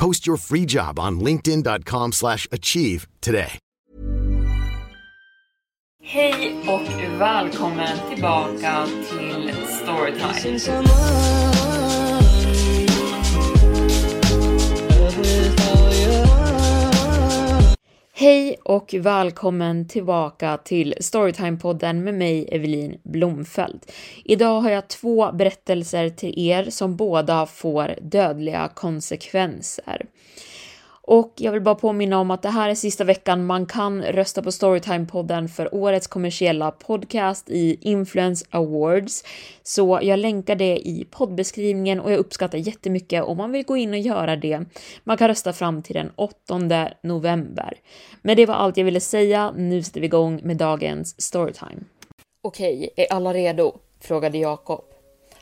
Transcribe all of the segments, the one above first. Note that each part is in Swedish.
Post your free job on linkedin.com/achieve slash achieve today. Hej och välkommen tillbaka till Storytime. Hej och välkommen tillbaka till Storytime-podden med mig, Evelin Blomfelt. Idag har jag två berättelser till er som båda får dödliga konsekvenser. Och jag vill bara påminna om att det här är sista veckan man kan rösta på Storytime-podden för årets kommersiella podcast i Influence Awards. Så jag länkar det i poddbeskrivningen och jag uppskattar jättemycket om man vill gå in och göra det. Man kan rösta fram till den 8 november. Men det var allt jag ville säga. Nu sätter vi igång med dagens Storytime. Okej, är alla redo? frågade Jakob.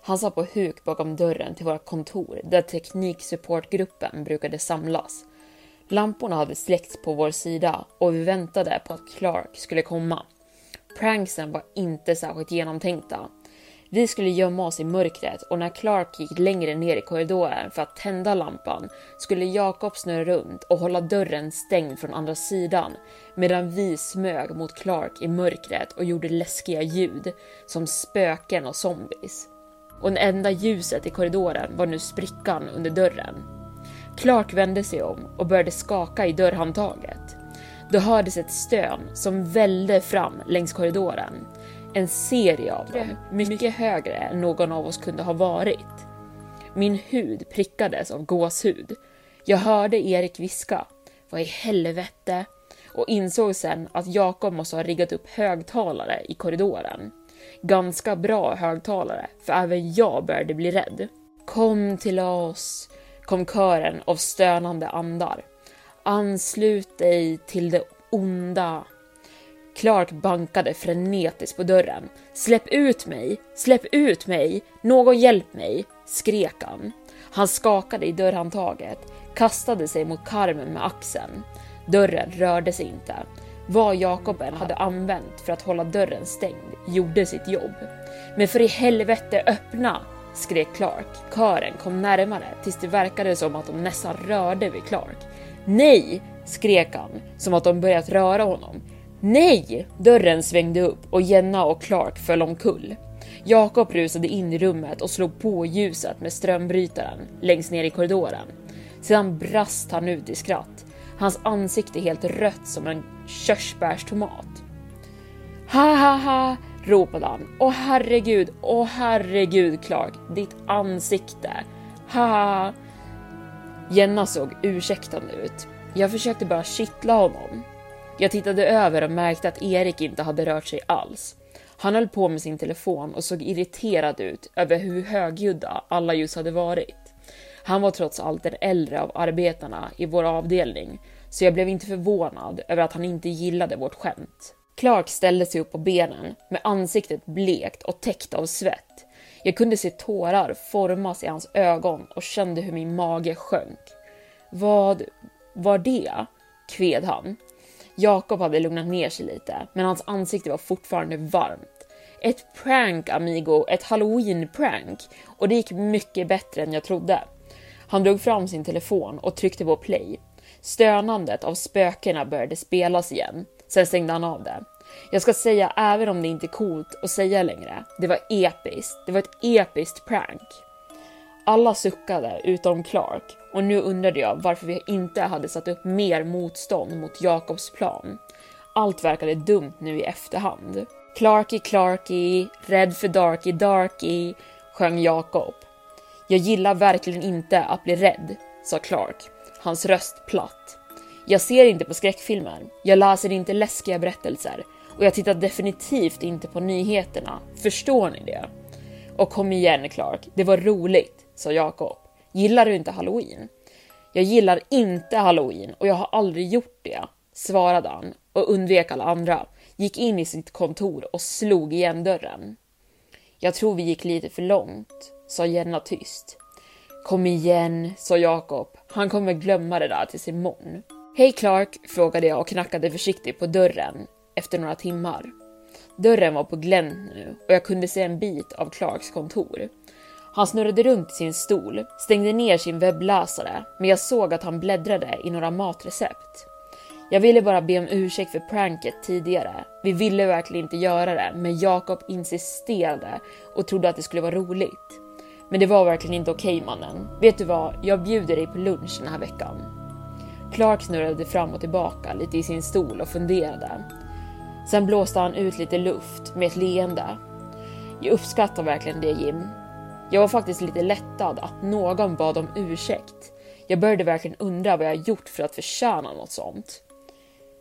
Han satt på huk bakom dörren till våra kontor där tekniksupportgruppen brukade samlas. Lamporna hade släckts på vår sida och vi väntade på att Clark skulle komma. Pranksen var inte särskilt genomtänkta. Vi skulle gömma oss i mörkret och när Clark gick längre ner i korridoren för att tända lampan skulle Jakob snurra runt och hålla dörren stängd från andra sidan medan vi smög mot Clark i mörkret och gjorde läskiga ljud som spöken och zombies. Och det enda ljuset i korridoren var nu sprickan under dörren. Clark vände sig om och började skaka i dörrhandtaget. Då hördes ett stön som välde fram längs korridoren. En serie av dem, mycket högre än någon av oss kunde ha varit. Min hud prickades av gåshud. Jag hörde Erik viska, vad i helvete? Och insåg sen att Jakob måste ha riggat upp högtalare i korridoren. Ganska bra högtalare, för även jag började bli rädd. Kom till oss, kom kören av stönande andar. Anslut dig till det onda. Clark bankade frenetiskt på dörren. Släpp ut mig! Släpp ut mig! Någon hjälp mig! skrek han. Han skakade i dörrhandtaget, kastade sig mot karmen med axeln. Dörren rörde sig inte. Vad Jakoben hade använt för att hålla dörren stängd gjorde sitt jobb. Men för i helvete öppna! Skrek Clark. Kören kom närmare tills det verkade som att de nästan rörde vid Clark. Nej! skrek han, som att de börjat röra honom. Nej! Dörren svängde upp och Jenna och Clark föll omkull. Jakob rusade in i rummet och slog på ljuset med strömbrytaren längst ner i korridoren. Sedan brast han ut i skratt. Hans ansikte helt rött som en körsbärstomat. Ha ha ha! Ropade han. Åh herregud, åh herregud Clark, ditt ansikte. Ha ha ha! Jenna såg ursäktande ut. Jag försökte bara kittla honom. Jag tittade över och märkte att Erik inte hade rört sig alls. Han höll på med sin telefon och såg irriterad ut över hur högljudda alla just hade varit. Han var trots allt den äldre av arbetarna i vår avdelning, så jag blev inte förvånad över att han inte gillade vårt skämt. Clark ställde sig upp på benen med ansiktet blekt och täckt av svett. Jag kunde se tårar formas i hans ögon och kände hur min mage sjönk. Vad var det? kved han. Jakob hade lugnat ner sig lite, men hans ansikte var fortfarande varmt. Ett prank, amigo, ett halloween-prank. Och det gick mycket bättre än jag trodde. Han drog fram sin telefon och tryckte på play. Stönandet av spökena började spelas igen. Sen stängde han av det. Jag ska säga, även om det inte är coolt att säga längre, det var episkt. Det var ett episkt prank. Alla suckade utom Clark och nu undrade jag varför vi inte hade satt upp mer motstånd mot Jakobs plan. Allt verkade dumt nu i efterhand. Clarky Clarky, rädd för Darky Darky, sjöng Jakob. Jag gillar verkligen inte att bli rädd, sa Clark, hans röst platt. Jag ser inte på skräckfilmer, jag läser inte läskiga berättelser och jag tittar definitivt inte på nyheterna. Förstår ni det? Och kom igen Clark, det var roligt, sa Jakob. Gillar du inte halloween? Jag gillar inte halloween och jag har aldrig gjort det, svarade han och undvek alla andra, gick in i sitt kontor och slog igen dörren. Jag tror vi gick lite för långt, sa Jenna tyst. Kom igen, sa Jakob. Han kommer glömma det där tills imorgon. Hej Clark, frågade jag och knackade försiktigt på dörren efter några timmar. Dörren var på glänt nu och jag kunde se en bit av Clarks kontor. Han snurrade runt i sin stol, stängde ner sin webbläsare, men jag såg att han bläddrade i några matrecept. Jag ville bara be om ursäkt för pranket tidigare. Vi ville verkligen inte göra det, men Jakob insisterade och trodde att det skulle vara roligt. Men det var verkligen inte okej okay, mannen. Vet du vad, jag bjuder dig på lunch den här veckan. Clark snurrade fram och tillbaka lite i sin stol och funderade. Sen blåste han ut lite luft med ett leende. Jag uppskattar verkligen det Jim. Jag var faktiskt lite lättad att någon bad om ursäkt. Jag började verkligen undra vad jag gjort för att förtjäna något sånt.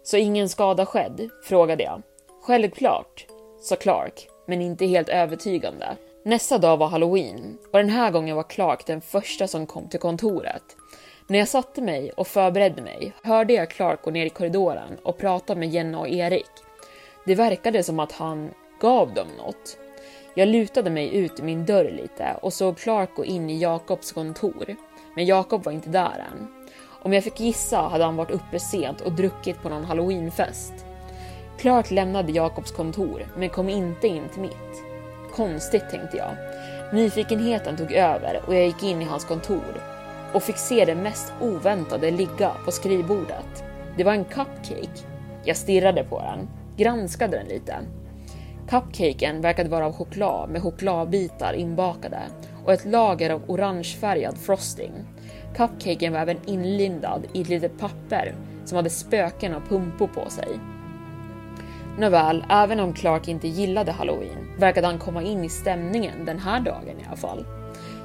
Så ingen skada skedd? frågade jag. Självklart, sa Clark, men inte helt övertygande. Nästa dag var halloween och den här gången var Clark den första som kom till kontoret. När jag satte mig och förberedde mig hörde jag Clark gå ner i korridoren och prata med Jenna och Erik. Det verkade som att han gav dem något. Jag lutade mig ut i min dörr lite och såg Clark gå in i Jakobs kontor. Men Jakob var inte där än. Om jag fick gissa hade han varit uppe sent och druckit på någon halloweenfest. Clark lämnade Jakobs kontor men kom inte in till mitt. Konstigt tänkte jag. Nyfikenheten tog över och jag gick in i hans kontor och fick se det mest oväntade ligga på skrivbordet. Det var en cupcake. Jag stirrade på den, granskade den lite. Cupcaken verkade vara av choklad med chokladbitar inbakade och ett lager av orangefärgad frosting. Cupcaken var även inlindad i ett litet papper som hade spöken och pumpor på sig. Nåväl, även om Clark inte gillade halloween verkade han komma in i stämningen den här dagen i alla fall.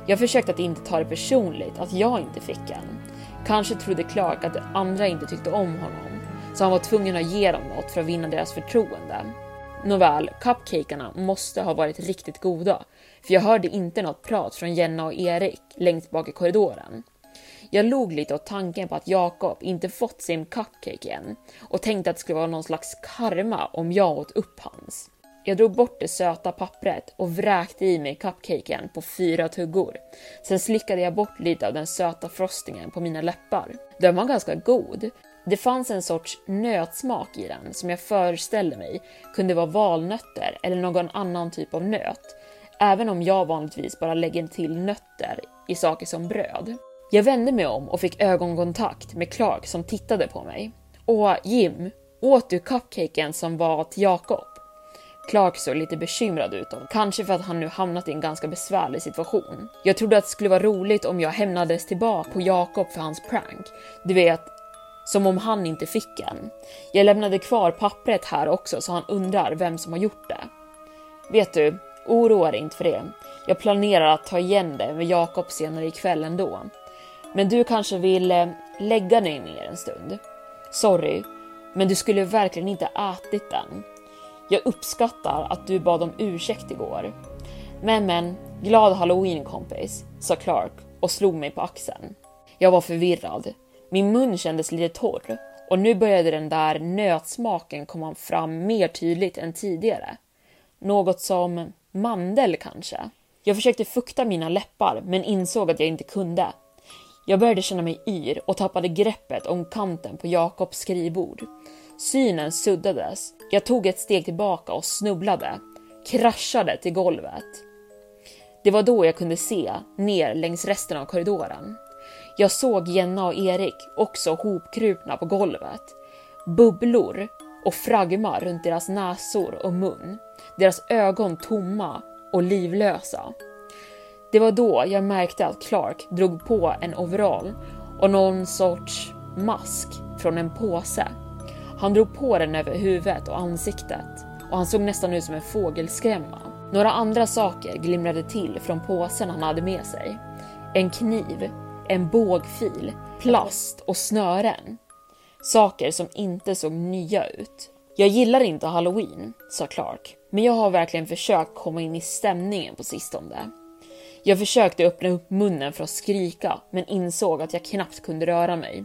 Jag försökte att inte ta det personligt att jag inte fick en. Kanske trodde Clark att andra inte tyckte om honom, så han var tvungen att ge dem något för att vinna deras förtroende. Nåväl, cupcakerna måste ha varit riktigt goda, för jag hörde inte något prat från Jenna och Erik längst bak i korridoren. Jag log lite åt tanken på att Jakob inte fått sin cupcake än och tänkte att det skulle vara någon slags karma om jag åt upp hans. Jag drog bort det söta pappret och vräkte i mig cupcaken på fyra tuggor. Sen slickade jag bort lite av den söta frostingen på mina läppar. Den var ganska god. Det fanns en sorts nötsmak i den som jag föreställde mig kunde vara valnötter eller någon annan typ av nöt. Även om jag vanligtvis bara lägger till nötter i saker som bröd. Jag vände mig om och fick ögonkontakt med Clark som tittade på mig. Och Jim, åt du cupcaken som var till Jakob? Clark såg lite bekymrad ut, och kanske för att han nu hamnat i en ganska besvärlig situation. Jag trodde att det skulle vara roligt om jag hämnades tillbaka på Jakob för hans prank. Du vet, som om han inte fick en. Jag lämnade kvar pappret här också så han undrar vem som har gjort det. Vet du, oroa dig inte för det. Jag planerar att ta igen det med Jakob senare ikväll ändå. Men du kanske vill eh, lägga dig ner en stund? Sorry, men du skulle verkligen inte ätit den. Jag uppskattar att du bad om ursäkt igår. Men men, glad halloween kompis, sa Clark och slog mig på axeln. Jag var förvirrad. Min mun kändes lite torr och nu började den där nötsmaken komma fram mer tydligt än tidigare. Något som mandel kanske? Jag försökte fukta mina läppar men insåg att jag inte kunde. Jag började känna mig yr och tappade greppet om kanten på Jakobs skrivbord. Synen suddades. Jag tog ett steg tillbaka och snubblade, kraschade till golvet. Det var då jag kunde se ner längs resten av korridoren. Jag såg Jenna och Erik också hopkrupna på golvet. Bubblor och fragma runt deras näsor och mun. Deras ögon tomma och livlösa. Det var då jag märkte att Clark drog på en overall och någon sorts mask från en påse. Han drog på den över huvudet och ansiktet och han såg nästan ut som en fågelskrämma. Några andra saker glimrade till från påsen han hade med sig. En kniv, en bågfil, plast och snören. Saker som inte såg nya ut. Jag gillar inte halloween, sa Clark, men jag har verkligen försökt komma in i stämningen på sistone. Jag försökte öppna upp munnen för att skrika, men insåg att jag knappt kunde röra mig.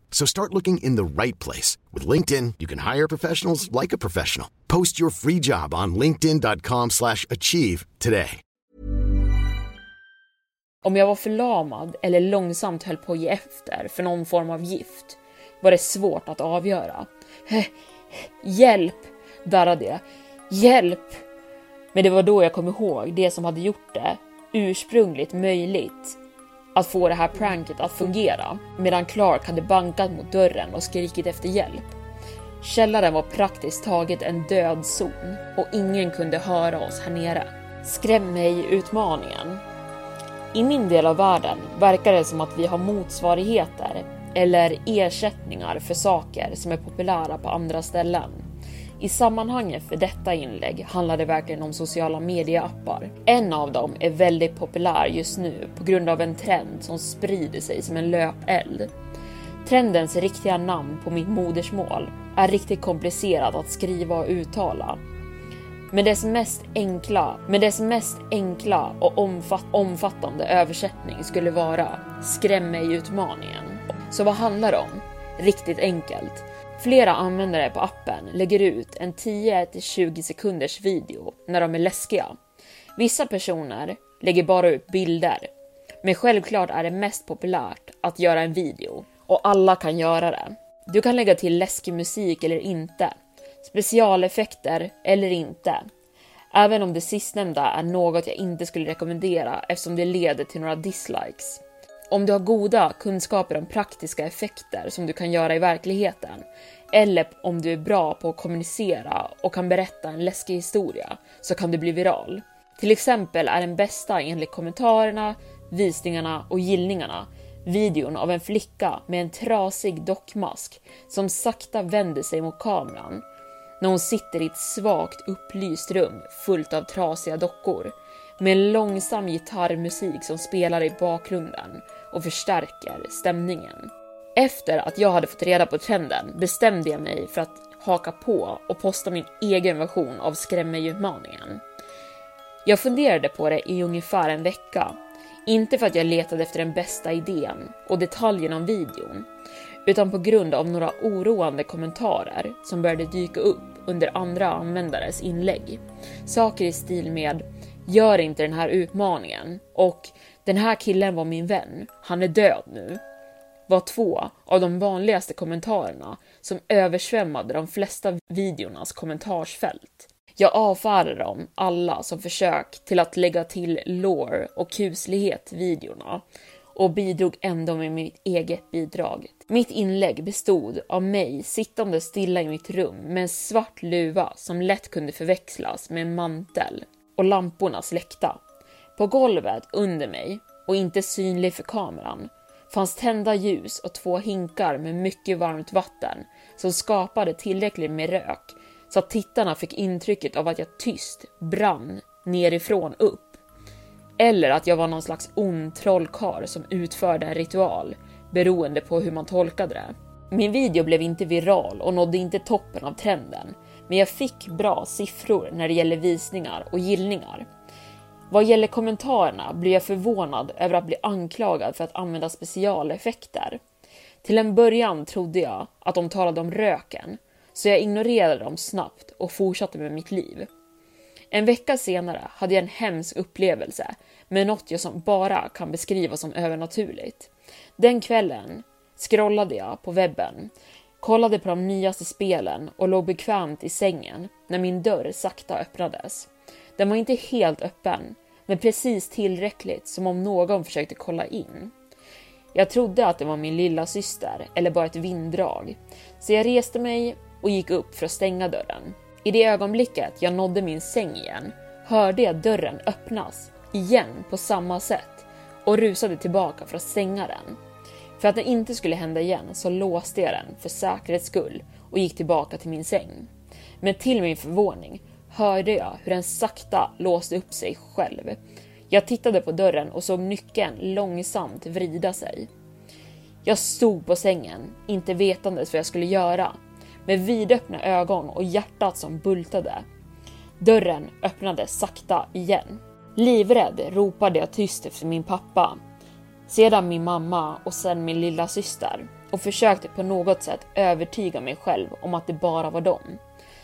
So start looking in the right place. With LinkedIn, you can hire professionals like a professional. Post your free job on linkedin.com slash achieve today. Om jag var förlamad eller långsamt höll på att ge efter för någon form av gift var det svårt att avgöra. Eh, hjälp, darrade jag. Hjälp! Men det var då jag kom ihåg det som hade gjort det ursprungligt möjligt att få det här pranket att fungera medan Clark hade bankat mot dörren och skrikit efter hjälp. Källaren var praktiskt taget en död zon och ingen kunde höra oss här nere. Skräm mig-utmaningen. I min del av världen verkar det som att vi har motsvarigheter eller ersättningar för saker som är populära på andra ställen. I sammanhanget för detta inlägg handlar det verkligen om sociala medieappar. En av dem är väldigt populär just nu på grund av en trend som sprider sig som en löpeld. Trendens riktiga namn på mitt modersmål är riktigt komplicerat att skriva och uttala. Men dess mest enkla, med dess mest enkla och omfatt, omfattande översättning skulle vara Skräm mig-utmaningen. Så vad handlar det om? Riktigt enkelt. Flera användare på appen lägger ut en 10-20 sekunders video när de är läskiga. Vissa personer lägger bara ut bilder. Men självklart är det mest populärt att göra en video och alla kan göra det. Du kan lägga till läskig musik eller inte, specialeffekter eller inte. Även om det sistnämnda är något jag inte skulle rekommendera eftersom det leder till några dislikes. Om du har goda kunskaper om praktiska effekter som du kan göra i verkligheten, eller om du är bra på att kommunicera och kan berätta en läskig historia, så kan du bli viral. Till exempel är den bästa enligt kommentarerna, visningarna och gillningarna videon av en flicka med en trasig dockmask som sakta vänder sig mot kameran. när hon sitter i ett svagt upplyst rum fullt av trasiga dockor med en långsam gitarrmusik som spelar i bakgrunden och förstärker stämningen. Efter att jag hade fått reda på trenden bestämde jag mig för att haka på och posta min egen version av skrämmerutmaningen. Jag funderade på det i ungefär en vecka. Inte för att jag letade efter den bästa idén och detaljerna om videon, utan på grund av några oroande kommentarer som började dyka upp under andra användares inlägg. Saker i stil med “Gör inte den här utmaningen” och “Den här killen var min vän, han är död nu” var två av de vanligaste kommentarerna som översvämmade de flesta videornas kommentarsfält. Jag avfärdade dem alla som försök till att lägga till lore och kuslighet till videorna och bidrog ändå med mitt eget bidrag. Mitt inlägg bestod av mig sittande stilla i mitt rum med en svart luva som lätt kunde förväxlas med en mantel och lamporna släckta. På golvet under mig och inte synlig för kameran fanns tända ljus och två hinkar med mycket varmt vatten som skapade tillräckligt med rök så att tittarna fick intrycket av att jag tyst brann nerifrån upp. Eller att jag var någon slags ond trollkarl som utförde en ritual, beroende på hur man tolkade det. Min video blev inte viral och nådde inte toppen av trenden, men jag fick bra siffror när det gäller visningar och gillningar. Vad gäller kommentarerna blir jag förvånad över att bli anklagad för att använda specialeffekter. Till en början trodde jag att de talade om röken, så jag ignorerade dem snabbt och fortsatte med mitt liv. En vecka senare hade jag en hemsk upplevelse med något jag som bara kan beskriva som övernaturligt. Den kvällen scrollade jag på webben, kollade på de nyaste spelen och låg bekvämt i sängen när min dörr sakta öppnades. Den var inte helt öppen, men precis tillräckligt som om någon försökte kolla in. Jag trodde att det var min lilla syster eller bara ett vinddrag, så jag reste mig och gick upp för att stänga dörren. I det ögonblicket jag nådde min säng igen hörde jag dörren öppnas igen på samma sätt och rusade tillbaka för att stänga den. För att det inte skulle hända igen så låste jag den för säkerhets skull och gick tillbaka till min säng. Men till min förvåning hörde jag hur den sakta låste upp sig själv. Jag tittade på dörren och såg nyckeln långsamt vrida sig. Jag stod på sängen, inte vetandes vad jag skulle göra, med vidöppna ögon och hjärtat som bultade. Dörren öppnades sakta igen. Livrädd ropade jag tyst efter min pappa, sedan min mamma och sen min lilla syster och försökte på något sätt övertyga mig själv om att det bara var dem.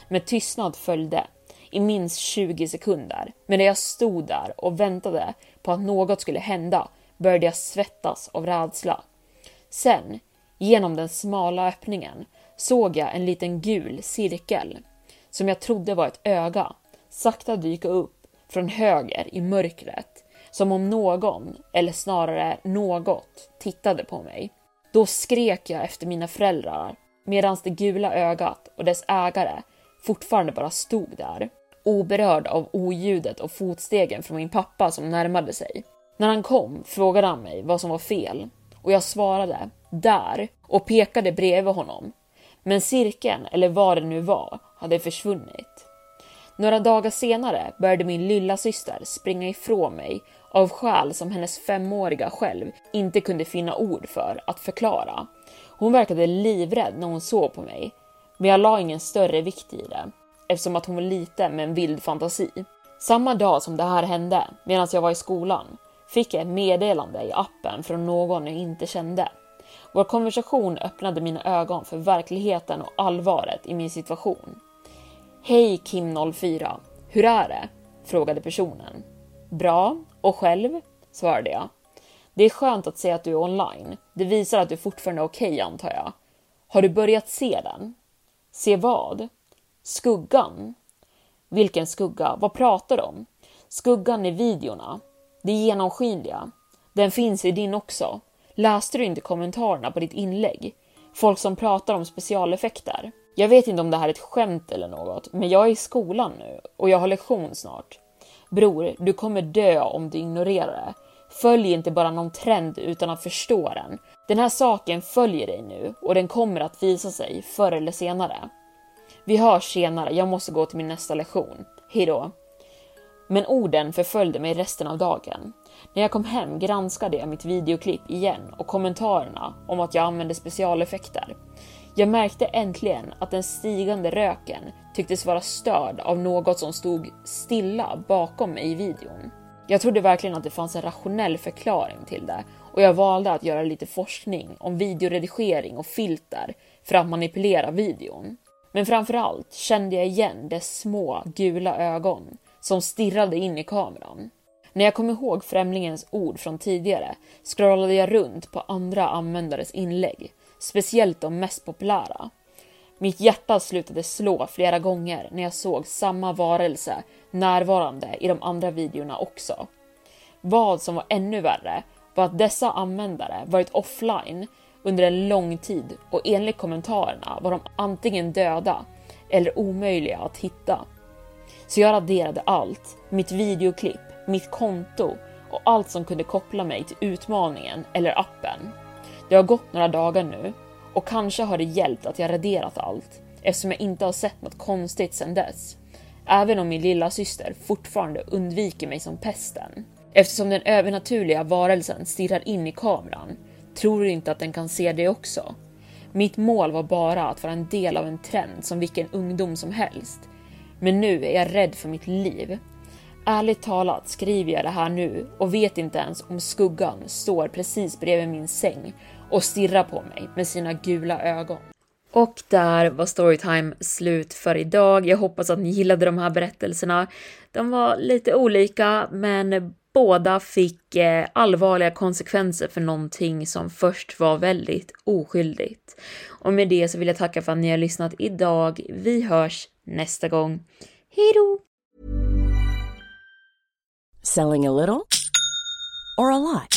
Men tystnad följde i minst 20 sekunder. Men när jag stod där och väntade på att något skulle hända började jag svettas av rädsla. Sen, genom den smala öppningen, såg jag en liten gul cirkel som jag trodde var ett öga sakta dyka upp från höger i mörkret som om någon, eller snarare något, tittade på mig. Då skrek jag efter mina föräldrar medan det gula ögat och dess ägare fortfarande bara stod där, oberörd av oljudet och fotstegen från min pappa som närmade sig. När han kom frågade han mig vad som var fel och jag svarade där och pekade bredvid honom. Men cirkeln, eller vad det nu var, hade försvunnit. Några dagar senare började min lilla syster springa ifrån mig av skäl som hennes femåriga själv inte kunde finna ord för att förklara. Hon verkade livrädd när hon såg på mig, men jag la ingen större vikt i det eftersom att hon var liten med en vild fantasi. Samma dag som det här hände, medan jag var i skolan, fick jag ett meddelande i appen från någon jag inte kände. Vår konversation öppnade mina ögon för verkligheten och allvaret i min situation. Hej Kim04, hur är det? frågade personen. Bra, och själv? svarade jag. Det är skönt att se att du är online. Det visar att du fortfarande är okej okay, antar jag. Har du börjat se den? Se vad? Skuggan? Vilken skugga? Vad pratar du om? Skuggan i videorna. Det genomskinliga. Den finns i din också. Läste du inte kommentarerna på ditt inlägg? Folk som pratar om specialeffekter. Jag vet inte om det här är ett skämt eller något, men jag är i skolan nu och jag har lektion snart. Bror, du kommer dö om du ignorerar det. Följ inte bara någon trend utan att förstå den. Den här saken följer dig nu och den kommer att visa sig förr eller senare. Vi hörs senare, jag måste gå till min nästa lektion. Hejdå. Men orden förföljde mig resten av dagen. När jag kom hem granskade jag mitt videoklipp igen och kommentarerna om att jag använde specialeffekter. Jag märkte äntligen att den stigande röken tycktes vara störd av något som stod stilla bakom mig i videon. Jag trodde verkligen att det fanns en rationell förklaring till det och jag valde att göra lite forskning om videoredigering och filter för att manipulera videon. Men framförallt kände jag igen dess små gula ögon som stirrade in i kameran. När jag kom ihåg främlingens ord från tidigare scrollade jag runt på andra användares inlägg, speciellt de mest populära. Mitt hjärta slutade slå flera gånger när jag såg samma varelse närvarande i de andra videorna också. Vad som var ännu värre var att dessa användare varit offline under en lång tid och enligt kommentarerna var de antingen döda eller omöjliga att hitta. Så jag raderade allt, mitt videoklipp, mitt konto och allt som kunde koppla mig till utmaningen eller appen. Det har gått några dagar nu och kanske har det hjälpt att jag raderat allt eftersom jag inte har sett något konstigt sedan dess. Även om min lilla syster fortfarande undviker mig som pesten. Eftersom den övernaturliga varelsen stirrar in i kameran tror du inte att den kan se det också. Mitt mål var bara att vara en del av en trend som vilken ungdom som helst. Men nu är jag rädd för mitt liv. Ärligt talat skriver jag det här nu och vet inte ens om skuggan står precis bredvid min säng och stirrar på mig med sina gula ögon. Och där var Storytime slut för idag. Jag hoppas att ni gillade de här berättelserna. De var lite olika, men båda fick eh, allvarliga konsekvenser för någonting som först var väldigt oskyldigt. Och med det så vill jag tacka för att ni har lyssnat idag. Vi hörs nästa gång. Hejdå! Selling a little or a lot?